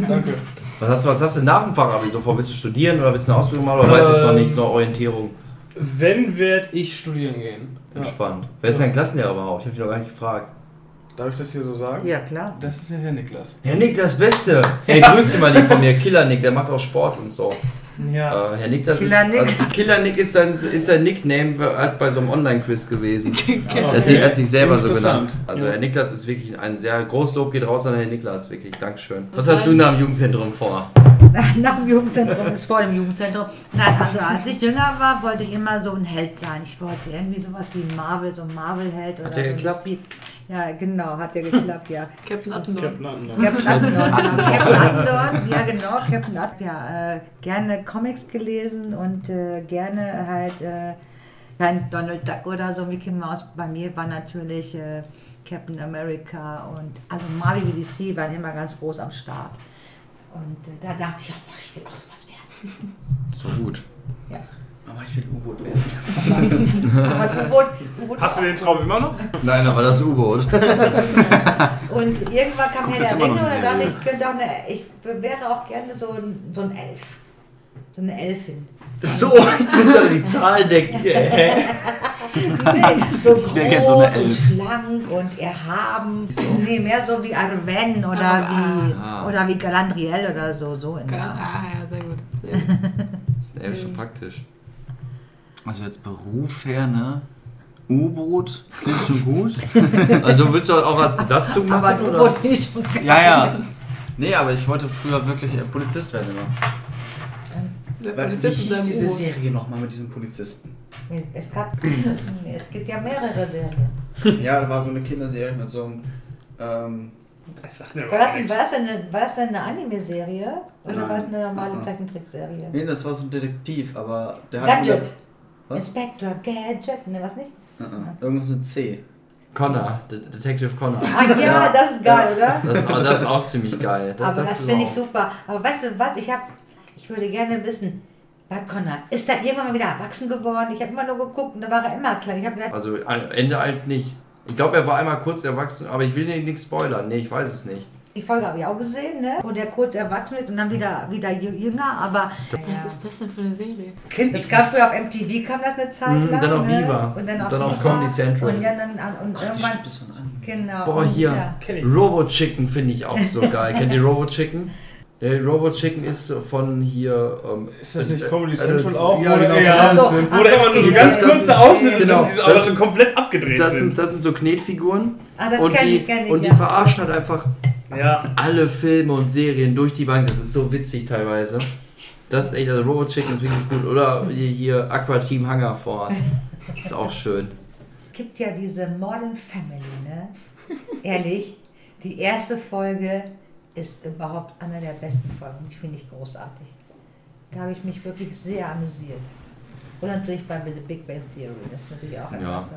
danke. Was hast, du, was hast du nach dem Fachabi so vor? Willst du studieren oder willst du eine Ausbildung machen oder weißt du es noch Ähm, nicht? Nur Orientierung. Wenn werde ich studieren gehen? Ja. Entspannt. Wer ist dein Klassenlehrer überhaupt? Ich habe dich noch gar nicht gefragt. Darf ich das hier so sagen? Ja, klar. Das ist ja Herr Niklas. Herr Nick, das Beste. Hey, grüß dich mal lieb von mir. Killer Nick, der macht auch Sport und so. Ja. Äh, Herr Nick, das Killer ist. Nick. Also, Killer Nick ist sein, ist sein Nickname hat bei so einem Online-Quiz gewesen. Er hat, Okay. sich, er hat sich selber so genannt. Also Ja. Herr Niklas ist wirklich ein sehr großes Lob geht raus an Herrn Niklas, wirklich. Dankeschön. Was hast du nach dem Jugendzentrum vor? Nach dem Jugendzentrum ist vor dem Jugendzentrum. Nein, also als ich jünger war, wollte ich immer so ein Held sein. Ich wollte irgendwie sowas wie ein Marvel, so ein Marvel-Held oder Hat der so. ein geklappt? Ja, genau, hat der geklappt, ja. Captain Attendorn. Captain Attendorn. Captain Attendorn, genau. Captain Attendorn, ja genau, Captain Attendorn. Ja, äh, gerne Comics gelesen und äh, gerne halt äh, kein Donald Duck oder so, Mickey Mouse. Bei mir war natürlich äh, Captain America und also Marvel DC waren immer ganz groß am Start. Und äh, da dachte ich, oh, ich will auch sowas werden. So gut. Aber ich will U-Boot werden. Aber U-Boot, U-Boot Hast du den Traum immer noch? Nein, aber das U-Boot. Und irgendwann kam Herr der Ringe und dann dachte ich, könnte auch eine, ich wäre auch gerne so ein, so ein Elf. So eine Elfin. So, ich muss ja die Zahlen decken. Nee, so groß so eine und schlank und erhaben. Nee, mehr so wie Arwen oder wie Ah. oder wie Galandriel oder so. so in ah, ja, sehr gut. Sehr gut. Das ist echt schon praktisch. Also jetzt Beruf her, ne? U-Boot, klingt schon gut. Also willst du auch als Besatzung Aber machen? Oder? U-Boot bin ich schon Ja, ja. Nee, aber ich wollte früher wirklich äh, Polizist werden immer. Der wie Polizist in hieß diese U-Boot. Serie nochmal mit diesem Polizisten? Es, gab, es gibt ja mehrere Serien. Ja, da war so eine Kinderserie mit so einem. Ähm, War das, war das, denn eine, war das denn eine Anime-Serie? Oder Nein. war es eine normale. Zeichentrickserie? nee, das war so ein Detektiv, aber der hat. Gadget. Was? Inspector Gadget. Ne, was nicht? Uh -uh. Irgendwas mit C. Connor, De Detective Connor. Ah ja, das ist geil, oder? Das, aber das ist auch ziemlich geil. Aber das, ist finde ich super. Aber weißt du was? Ich habe, ich würde gerne wissen, bei Connor, ist er irgendwann mal wieder erwachsen geworden? Ich habe immer nur geguckt und da war er immer klein. Ich habe gedacht, Also ein- Ende alt nicht. Ich glaube, er war einmal kurz erwachsen, aber ich will dir nichts spoilern. Nee, ich weiß es nicht. Die Folge habe ich auch gesehen, ne? Wo der kurz erwachsen wird und dann wieder, wieder jü- jünger, aber Was ist das denn für eine Serie? das gab früher auf MTV, kam das eine Zeit Mhm, lang. dann auf ne? Viva. Und dann auf, Dann auf Viva. Comedy Central. Und, ja, dann, an- und irgendwann, Das war ein genau. Boah, und hier. ja. Kenn ich. Robo Chicken finde ich auch so geil. Kennt ihr Robo Chicken? Der Robo Chicken ist so von hier. Ähm, Ist das nicht äh, Comedy äh, Central das- auch? Ja, Oder- genau. ja. Ach Film. ach da so, immer nur so ganz ja, das kurze sind- Ausschnitte genau, sind, die so, aber das- so komplett abgedreht Das sind. sind, das sind so Knetfiguren. Ah, das und kenn die, ich, kenn ich, und die ja. verarschen halt einfach Ja. alle Filme und Serien durch die Bank. Das ist so witzig teilweise. Das ist echt, also Robo Chicken ist wirklich gut. Oder hier, hier Aqua Team Hunger Force. Ist auch schön. gibt ja diese Modern Family, ne? Ehrlich, die erste Folge ist überhaupt einer der besten Folgen. Die finde ich großartig. Da habe ich mich wirklich sehr amüsiert. Und natürlich bei The Big Bang Theory, das ist natürlich auch etwas.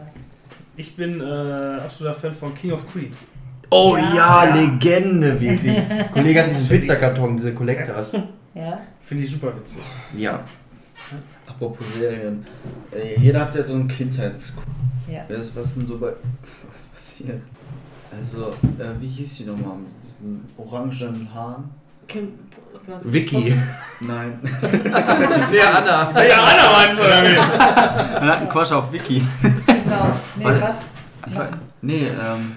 Ich bin äh, absoluter Fan von King of Queens. Oh Ja. ja, Legende, wirklich. Kollege hat diesen Pizzakarton, diese Collectors. Ja? Finde ich super witzig. Ja. Apropos Serien. Jeder hat ja so einen Kindheits... Ja. Was, was denn so bei... Was passiert? Also, äh, wie hieß die nochmal? Mit diesen orangen Haaren? Kim, Vicky. Nein. nee, Anna. Ja, Anna meinst du, wie? Man hat einen Quatsch auf Vicky. Genau. Nee, Was? Ich nee, ähm...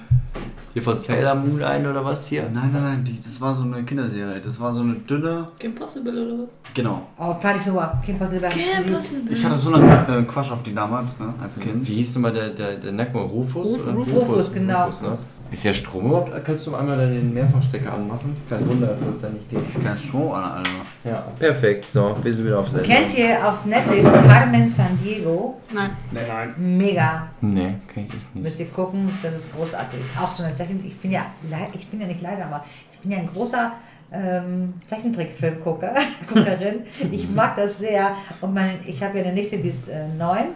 Hier von Sailor Moon ein oder was hier? Nein, nein, nein, die, das war so eine Kinderserie. Das war so eine dünne... Kim Possible oder was? Genau. Oh, fand ich super. Kim Possible. Kim Possible. Ich hatte so einen äh, Quatsch auf die damals, ne, als Kind. Wie hieß denn mal der, der, der Nackmal? Rufus? Ruf- oder? Rufus, Rufus, genau. Rufus, ne? Ist der Strom überhaupt? Kannst du einmal den Mehrfachstecker anmachen? Kein Wunder, dass das da nicht geht. Kein Strom an, Alter. Ja, perfekt. So, wir sind wieder auf Sendung. Kennt ihr auf Netflix Carmen San Diego? Nein. Nein. Mega. Nee, kenn ich nicht. Müsst ihr gucken, das ist großartig. Auch so eine Zeichentrick. Ich bin ja, ich bin ja nicht leider, aber ich bin ja ein großer ähm, Zeichentrickfilmgucker, Guckerin. Ich mag das sehr. Und mein, ich habe ja eine Nichte, die ist äh, neun.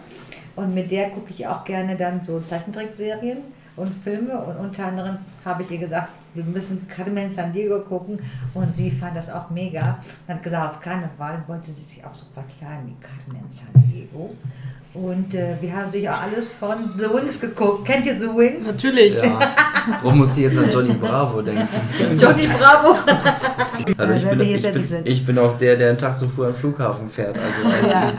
Und mit der gucke ich auch gerne dann so Zeichentrickserien und Filme. Und unter anderem habe ich ihr gesagt, wir müssen Carmen San Diego gucken. Und sie fand das auch mega. Und hat gesagt, auf Karneval wollte sie sich auch so verkleiden wie Carmen San Diego. Und äh, wir haben natürlich auch alles von The Wings geguckt. Kennt ihr The Wings? Natürlich. Ja. Warum muss ich jetzt an Johnny Bravo denken? Johnny Bravo. Also ich, bin, ich, bin, ich bin auch der, der einen Tag zu früh am Flughafen fährt. Also Ja.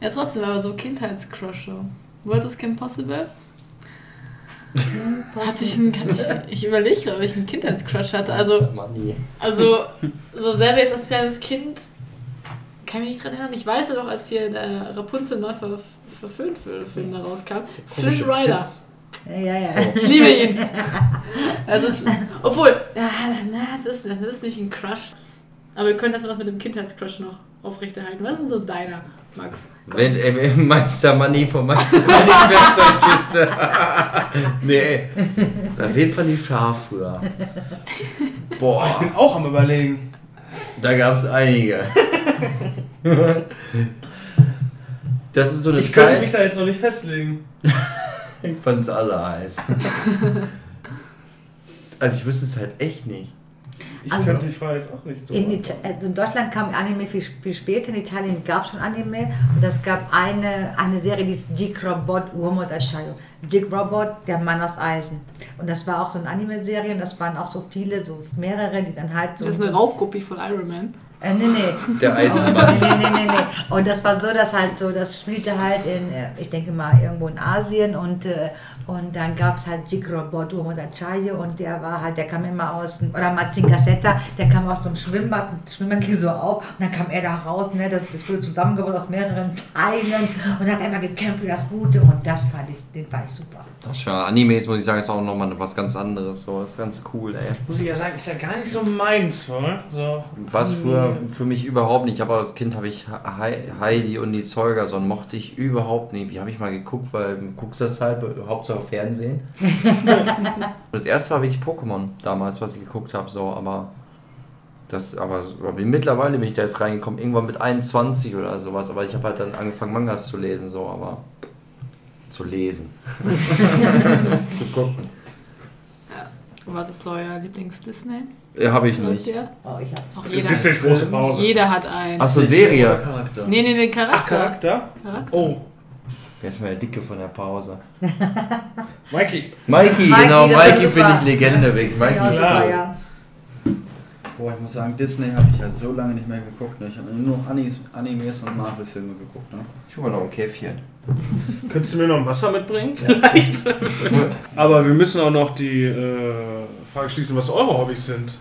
Ja, trotzdem, aber so Kindheitscrusher. What is Kim Possible? Hatte ich, einen, hatte ich, ich überlege gerade, ob ich einen Kindheitscrush hatte. Also, also so selber jetzt als kleines Kind kann ich mich nicht dran erinnern. Ich weiß ja doch, als hier der Rapunzel neu ver, verfilmt wurde, Film da rauskam. Flynn Rider. Ja, ja, ja. Ich liebe ihn. Also es, obwohl, na, das, ist, das ist nicht ein Crush. Aber wir können das was mit dem Kindheitscrush noch aufrechterhalten. Was ist denn so deiner, Max? Wenn äh, Meister Money von Meister Money Werkzeugkiste. nee, ey. Auf jeden Fall die Schaf früher. Ich Boah, bin auch am überlegen. da gab es einige. Das ist so eine Ich könnte mich Zeit. da jetzt noch nicht festlegen. Ich fand's alle heiß. Also ich wüsste es halt echt nicht. Ich Also- könnte die Frage jetzt auch nicht so. In, also in Deutschland kam Anime viel, viel später, in Italien gab es schon Anime und es gab eine, eine Serie, die ist Dick Robot Uomo d'Acciaio. Dick Robot, der Mann aus Eisen. Und das war auch so eine Anime-Serie und das waren auch so viele, so mehrere, die dann halt so... Das ist eine Raubkopie von Iron Man. Äh, nee, nee. Der Eisenmann. nee, nee, nee, nee. Und das war so, dass halt so, das spielte halt in, äh, ich denke mal, irgendwo in Asien und, äh, und dann gab es halt Jigro Bodu oder Chayo und der war halt, der kam immer aus, dem- oder Mazinga Setta, der kam aus so einem Schwimmbad, das Schwimmbad ging so auf und dann kam er da raus, ne, das, das wurde zusammengebaut aus mehreren Teilen und hat immer gekämpft für das Gute und das fand ich, den fand ich super. Das ist ja, Animes muss ich sagen, ist auch nochmal was ganz anderes. So, ist ganz cool, ey. Muss ich ja sagen, ist ja gar nicht so meins, oder? So. Was für, für mich überhaupt nicht. Aber als Kind habe ich Hei- Heidi und die Zeugerson mochte ich überhaupt nicht. Wie habe ich mal geguckt, weil du guckst das halt hauptsächlich auf Fernsehen. das erste war wirklich Pokémon damals, was ich geguckt habe, so, aber das, aber, aber mittlerweile bin ich da jetzt reingekommen, irgendwann mit 21 oder sowas, aber ich habe halt dann angefangen Mangas zu lesen, so, aber zu lesen. zu gucken. Und was ist euer Lieblings-Disney? Ja, habe ich nicht. Oh, ich hab, Auch Das jeder, ist jetzt große Pause. jeder hat einen. Achso, Serie. Charakter. Nee, nee, den Ach, Charakter. Charakter? Charakter. Oh, Der ist mal der Dicke von der Pause. Mikey. Mikey, Mikey, genau, Mikey finde ich Legende weg. ja, Mikey ist super, klar. ja. Boah, ich muss sagen, Disney habe ich ja so lange nicht mehr geguckt. Ne? Ich habe nur noch Anis, Animes und Marvel-Filme geguckt. Ne? Ich hol mal noch ein Käffchen. Könntest du mir noch ein Wasser mitbringen? Vielleicht. Aber wir müssen auch noch die äh, Frage schließen, was eure Hobbys sind.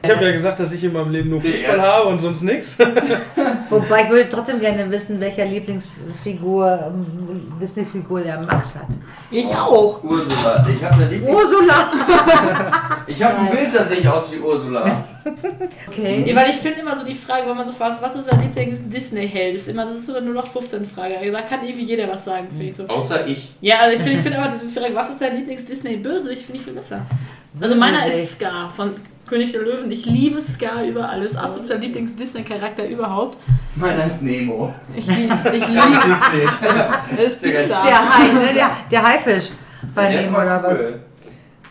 Ich habe ja gesagt, dass ich in meinem Leben nur Fußball erste- habe und sonst nichts. Wobei ich würde trotzdem gerne wissen, welcher Lieblingsfigur, ähm, Disney-Figur der Max hat. Ich auch. Ursula. Ich habe eine Lieblings Ursula! Ich habe ein Bild, das sehe aus wie Ursula. Nee, Okay. weil ich finde immer so die Frage, wenn man so fragt, was ist dein Lieblings-Disney-Held? Ist immer, das ist so nur noch 15 Frage. Da kann irgendwie jeder was sagen, finde ich so. Außer ich. Ja, also ich finde ich find aber diese Frage, was ist dein Lieblings-Disney-Bösewicht, finde ich viel besser. Also meiner ist. Scar von König der Löwen. Ich liebe Scar über alles. Absoluter Lieblings-Disney-Charakter überhaupt. Meiner ist Nemo. Ich liebe ich lieb, Disney. das ist Pixar. Der Hai, ne? Der, der Haifisch bei Der mal oder was? cool.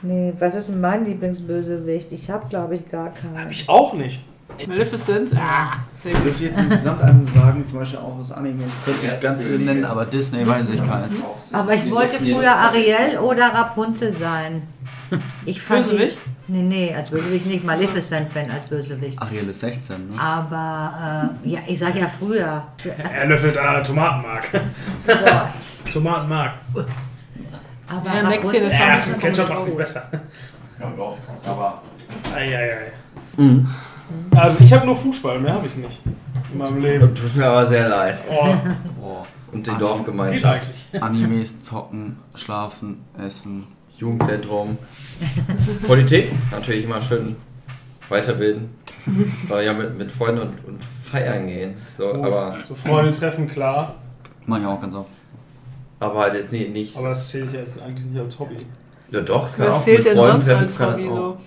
Nee, was ist denn mein Lieblingsbösewicht? Ich habe, glaube ich, gar keinen. Ich auch nicht. Maleficent. Ah, sehr Ich dürfte jetzt insgesamt einem sagen, zum Beispiel auch aus Animes, könnte ich Jetzt ganz viele nennen, aber Disney weiß ich keins. Aber ich wollte früher Ariel oder Rapunzel sein. Ich fand die- Bösewicht? Nee, nee, als Bösewicht nicht. Maleficent, wenn als Bösewicht. Ariel ist 16, ne? Aber, äh, ja, ich sag ja früher. Er löffelt äh, Tomatenmark. Boah. Tomatenmark. Aber Ja, Rapunzel, das Ja, Ketchup mal macht sich besser. Ja, doch. Aber Eieiei. Mhm. Also ich habe nur Fußball, mehr habe ich nicht. In meinem Leben. tut mir aber sehr leid. Oh, Boah. Und die Geht geht Dorfgemeinschaft. Animes, zocken, schlafen, essen. Jugendzentrum. Politik. Natürlich immer schön weiterbilden. Aber ja, mit, mit Freunden und, und feiern gehen. So, Oh, aber, So Freunde treffen, klar. Mach ich auch ganz oft. aber halt jetzt nicht. nicht Aber das zähle ich jetzt eigentlich nicht als Hobby. ja, doch, es kann Was auch zählt mit denn Freunden sonst als kann Hobby das so?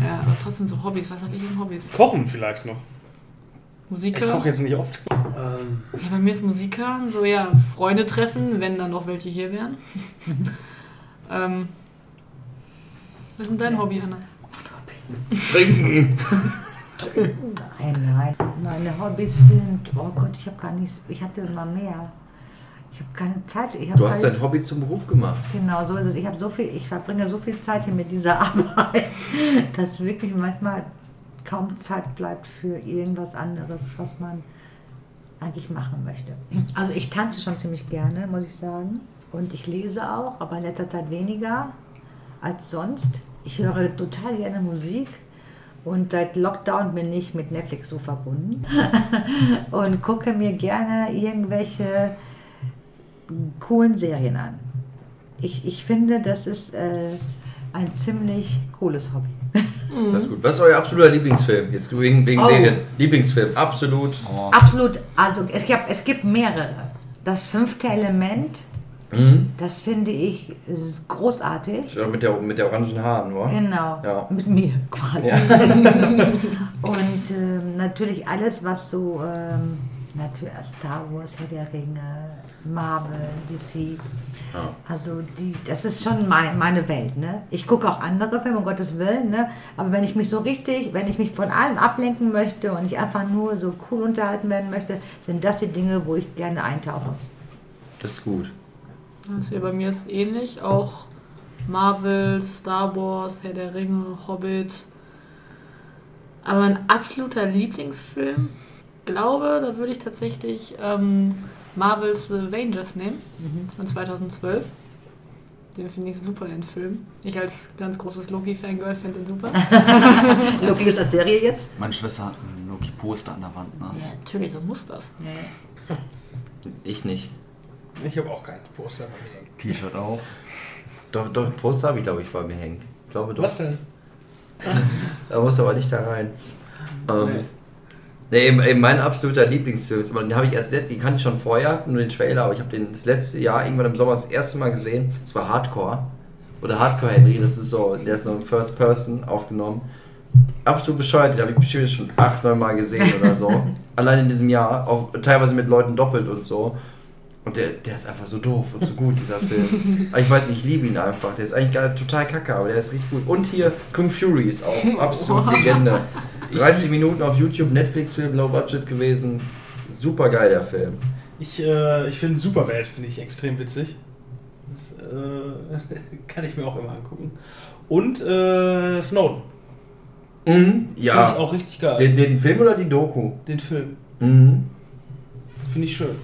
Ja, aber trotzdem so Hobbys. Was habe ich in Hobbys? Kochen vielleicht noch. Musik Ich hören? koche jetzt nicht oft. Ähm, Ja, bei mir ist Musik hören, so ja, Freunde treffen, wenn dann noch welche hier wären. ähm, was ist denn dein Hobby, Anna? Trinken. Nein, nein. Meine Hobbys sind, oh Gott, ich habe gar nicht, ich hatte immer mehr. Ich habe keine Zeit. Hab Du hast dein Hobby zum Beruf gemacht. Genau, so ist es. Ich habe so viel, ich verbringe so viel Zeit hier mit dieser Arbeit, dass wirklich manchmal kaum Zeit bleibt für irgendwas anderes, was man eigentlich machen möchte. Also ich tanze schon ziemlich gerne, muss ich sagen. Und ich lese auch, aber in letzter Zeit weniger als sonst. Ich höre total gerne Musik. Und seit Lockdown bin ich mit Netflix so verbunden und gucke mir gerne irgendwelche coolen Serien an. Ich, ich finde, das ist äh, ein ziemlich cooles Hobby. Das ist gut. Was ist euer absoluter Lieblingsfilm? Jetzt wegen, wegen Oh. Serien. Lieblingsfilm, absolut. Oh. Absolut, also es gibt, es gibt mehrere. Das fünfte Element, Mhm. das finde ich ist großartig. Ja, Mit der, mit der orangen Haaren, oder? Genau, Ja. mit mir quasi. Ja. Und ähm, natürlich alles, was so, ähm, natürlich Star Wars, Herr der Ringe, Marvel, DC. Ja. Also die, das ist schon mein, meine Welt. Ne? Ich gucke auch andere Filme, um Gottes Willen. Ne? Aber wenn ich mich so richtig, wenn ich mich von allem ablenken möchte und ich einfach nur so cool unterhalten werden möchte, sind das die Dinge, wo ich gerne eintauche. Das ist gut. Das hier bei mir ist ähnlich. Auch Marvel, Star Wars, Herr der Ringe, Hobbit. Aber mein absoluter Lieblingsfilm, glaube, da würde ich tatsächlich ähm, Marvel's The Avengers nehmen, von 2012. Den finde ich super, den Film. Ich als ganz großes Loki-Fangirl finde den super. Loki ist das Serie jetzt? Meine Schwester hat ein Loki-Poster an der Wand. Ne? ja, natürlich, so muss das. Ich nicht. ich habe auch keinen Poster bei mir. T-Shirt auch. Doch, doch, Poster habe ich, glaube ich, bei mir hängen. Ich glaube doch. Was denn? Da muss aber nicht da rein. Ähm, nee, eben mein absoluter Lieblingsfilm ist, aber den habe ich erst jetzt, den kannte ich schon vorher, nur den Trailer, aber ich habe den das letzte Jahr irgendwann im Sommer das erste Mal gesehen. Das war Hardcore. Oder Hardcore Henry, das ist so, der ist so First Person aufgenommen. Absolut bescheuert, den habe ich bestimmt schon acht, neun Mal gesehen oder so. Allein in diesem Jahr, auch teilweise mit Leuten doppelt und so. Und der, der ist einfach so doof und so gut, dieser Film. Ich weiß nicht, ich liebe ihn einfach. Der ist eigentlich gar, total kacke, aber der ist richtig gut. Und hier Kung Fury ist auch absolut Legende. 30 Minuten auf YouTube, Netflix-Film, Low Budget gewesen. Super geil, der Film. Ich, äh, ich finde Superbad finde ich extrem witzig. Das äh, kann ich mir auch immer angucken. Und äh, Snowden. Mhm. Finde ich Ja. auch richtig geil. Den, den Film oder die Doku? Den Film. Mhm. Finde ich schön.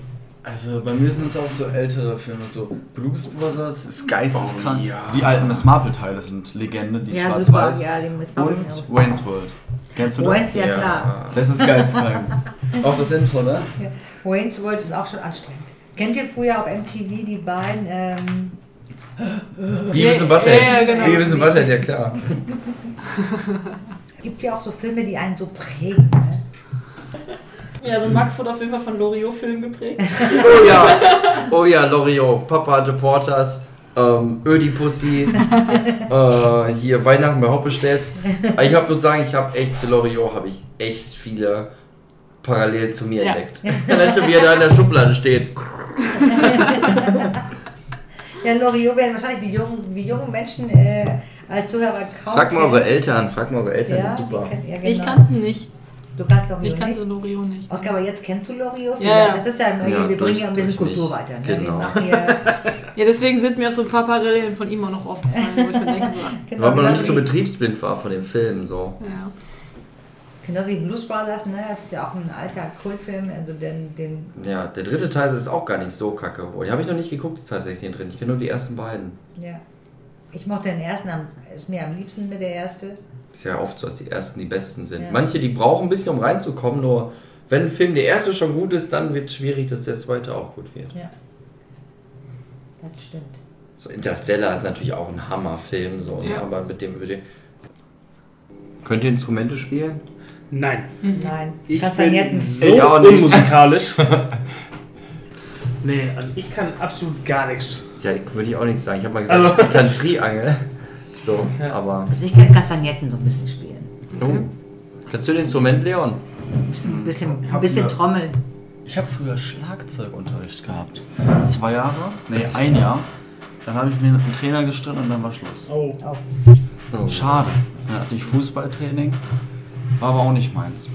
Also bei mir sind es auch so ältere Filme, so Blues Brothers ist geisteskrank. Oh, ja. Die alten Miss Marple Teile sind Legende, die Ja, schwarz-weiß. Ja, Und Wayne's World. Kennst du das? Wayne's, ja, klar. Das ist geisteskrank. auch das Intro, ne? Ja. Wayne's World ist auch schon anstrengend. Kennt ihr früher auf MTV die beiden? Ähm, Beavis and Butthead. Ja, ja, genau. Beavis Butthead, ja klar. es gibt ja auch so Filme, die einen so prägen. Ne? Ja, also Max wurde auf jeden Fall von Loriot-Film geprägt. Oh ja, oh ja, Loriot, Papa hatte Porters, ähm, Ödipussy, äh, hier Weihnachten bei. Aber Ich habe nur sagen, ich habe echt zu Loriot habe ich echt viele parallel zu mir Ja. entdeckt. Du, wie er da in der Schublade steht. Ja, Loriot werden wahrscheinlich die jungen, die jungen Menschen äh, als Zuhörer kaum Frag mal eure Eltern, frag mal eure Eltern, ja, das ist super. kennt- ja, genau. Ich kannte ihn nicht. Du kannst Loriot Ich kannte nicht? Loriot nicht. Okay, aber jetzt kennst du Loriot? Ja, ja. Das ist ja, immer, Ja, wir bringen ja ein bisschen. Kultur weiter. Ne? Genau. Ja, deswegen sind mir so ein paar Parallelen von ihm auch noch aufgefallen, wo ich mir denke, so, ach, genau, Weil man noch nicht so betriebsblind war von dem Film, so. ja. Genauso wie Blues Brothers, ne? Das ist ja auch ein alter Kultfilm, also den, den Ja, der dritte Teil ist auch gar nicht so kacke. Oh, die habe ich noch nicht geguckt, tatsächlich, den drin. Ich kenne nur die ersten beiden. ja. Ich mochte den ersten, am, ist mir am liebsten mit der erste. Ist ja oft so, dass die ersten die besten sind. Ja. Manche, die brauchen ein bisschen, um reinzukommen, nur wenn ein Film der erste schon gut ist, dann wird es schwierig, dass der zweite auch gut wird. Ja. Das stimmt. So, Interstellar ist natürlich auch ein Hammerfilm, so, ne? Ja. aber mit dem würde. Könnt ihr Instrumente spielen? Nein. Nein. Ich bin so nicht. unmusikalisch. nee, also ich kann absolut gar nichts. Ja, würde ich auch nicht sagen. Ich habe mal gesagt, Also- ich kann Triangel. So, Ja. aber. Also ich kann Kastagnetten so ein bisschen spielen. Oh. Kannst du ein Instrument, Leon? Ein bisschen, ein bisschen, Hab bisschen trommeln. Ich habe früher Schlagzeugunterricht gehabt. Zwei Jahre? Nee, ein Jahr. Dann habe ich mir einen Trainer gestritten und dann war Schluss. Oh. Oh. Oh. Schade. Dann hatte ich Fußballtraining, war aber auch nicht meins.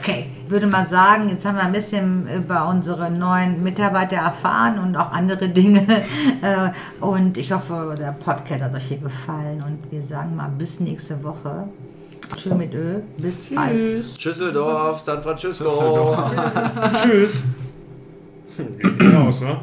Okay, ich würde mal sagen, jetzt haben wir ein bisschen über unsere neuen Mitarbeiter erfahren und auch andere Dinge. Äh, Und ich hoffe, der Podcast hat euch hier gefallen. Und wir sagen mal bis nächste Woche. Tschüss mit Ö. Bis bald. Tschüss. Düsseldorf, San Francisco. Düsseldorf. Tschüss. Geht aus, ne?